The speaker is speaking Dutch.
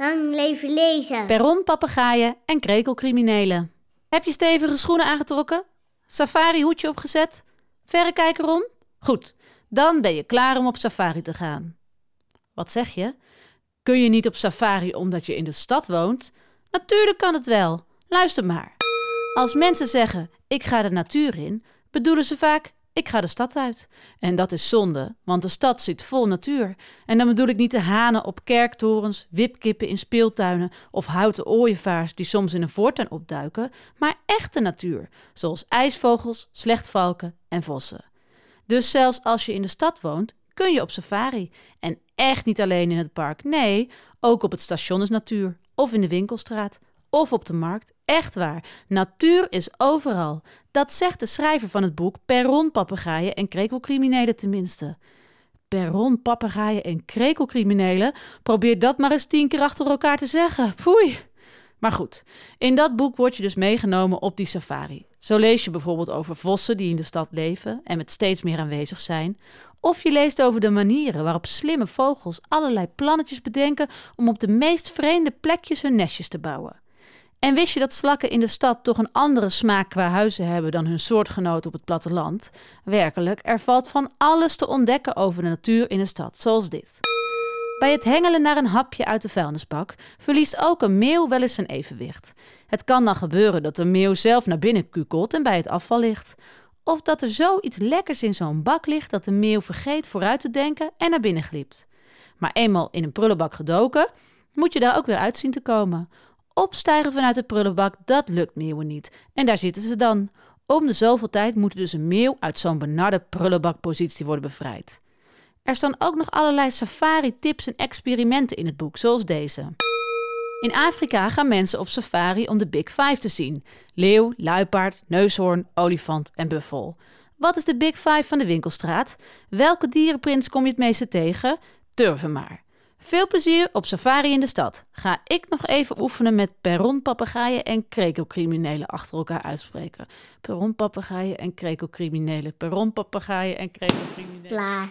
Lang leven lezen. Perronpapegaaien en krekelcriminelen. Heb je stevige schoenen aangetrokken? Safari hoedje opgezet? Verrekijker om? Goed, dan ben je klaar om op safari te gaan. Wat zeg je? Kun je niet op safari omdat je in de stad woont? Natuurlijk kan het wel. Luister maar. Als mensen zeggen ik ga de natuur in, bedoelen ze vaak ik ga de stad uit. En dat is zonde, want de stad zit vol natuur. En dan bedoel ik niet de hanen op kerktorens, wipkippen in speeltuinen of houten ooievaars die soms in een voortuin opduiken, maar echte natuur, zoals ijsvogels, slechtvalken en vossen. Dus zelfs als je in de stad woont, kun je op safari. En echt niet alleen in het park, nee, ook op het station is natuur, of in de winkelstraat, of op de markt. Echt waar, natuur is overal. Dat zegt de schrijver van het boek Perronpapegaaien en krekelcriminelen tenminste. Perronpapegaaien en krekelcriminelen? Probeer dat maar eens tien keer achter elkaar te zeggen. Poei. Maar goed, in dat boek word je dus meegenomen op die safari. Zo lees je bijvoorbeeld over vossen die in de stad leven en met steeds meer aanwezig zijn. Of je leest over de manieren waarop slimme vogels allerlei plannetjes bedenken om op de meest vreemde plekjes hun nestjes te bouwen. En wist je dat slakken in de stad toch een andere smaak qua huizen hebben dan hun soortgenoten op het platteland? Werkelijk, er valt van alles te ontdekken over de natuur in de stad, zoals dit. Bij het hengelen naar een hapje uit de vuilnisbak verliest ook een meeuw wel eens zijn evenwicht. Het kan dan gebeuren dat de meeuw zelf naar binnen kukelt en bij het afval ligt. Of dat er zoiets lekkers in zo'n bak ligt dat de meeuw vergeet vooruit te denken en naar binnen glipt. Maar eenmaal in een prullenbak gedoken, moet je daar ook weer uit zien te komen. Opstijgen vanuit de prullenbak, dat lukt meeuwen niet. En daar zitten ze dan. Om de zoveel tijd moet dus een meeuw uit zo'n benarde prullenbakpositie worden bevrijd. Er staan ook nog allerlei safari-tips en experimenten in het boek, zoals deze. In Afrika gaan mensen op safari om de Big Five te zien: leeuw, luipaard, neushoorn, olifant en buffel. Wat is de Big Five van de winkelstraat? Welke dierenprins kom je het meeste tegen? Turven maar. Veel plezier op safari in de stad. Ga ik nog even oefenen met perronpapegaaien en krekelcriminelen achter elkaar uitspreken. Perronpapegaaien en krekelcriminelen. Perronpapegaaien en krekelcriminelen. Klaar.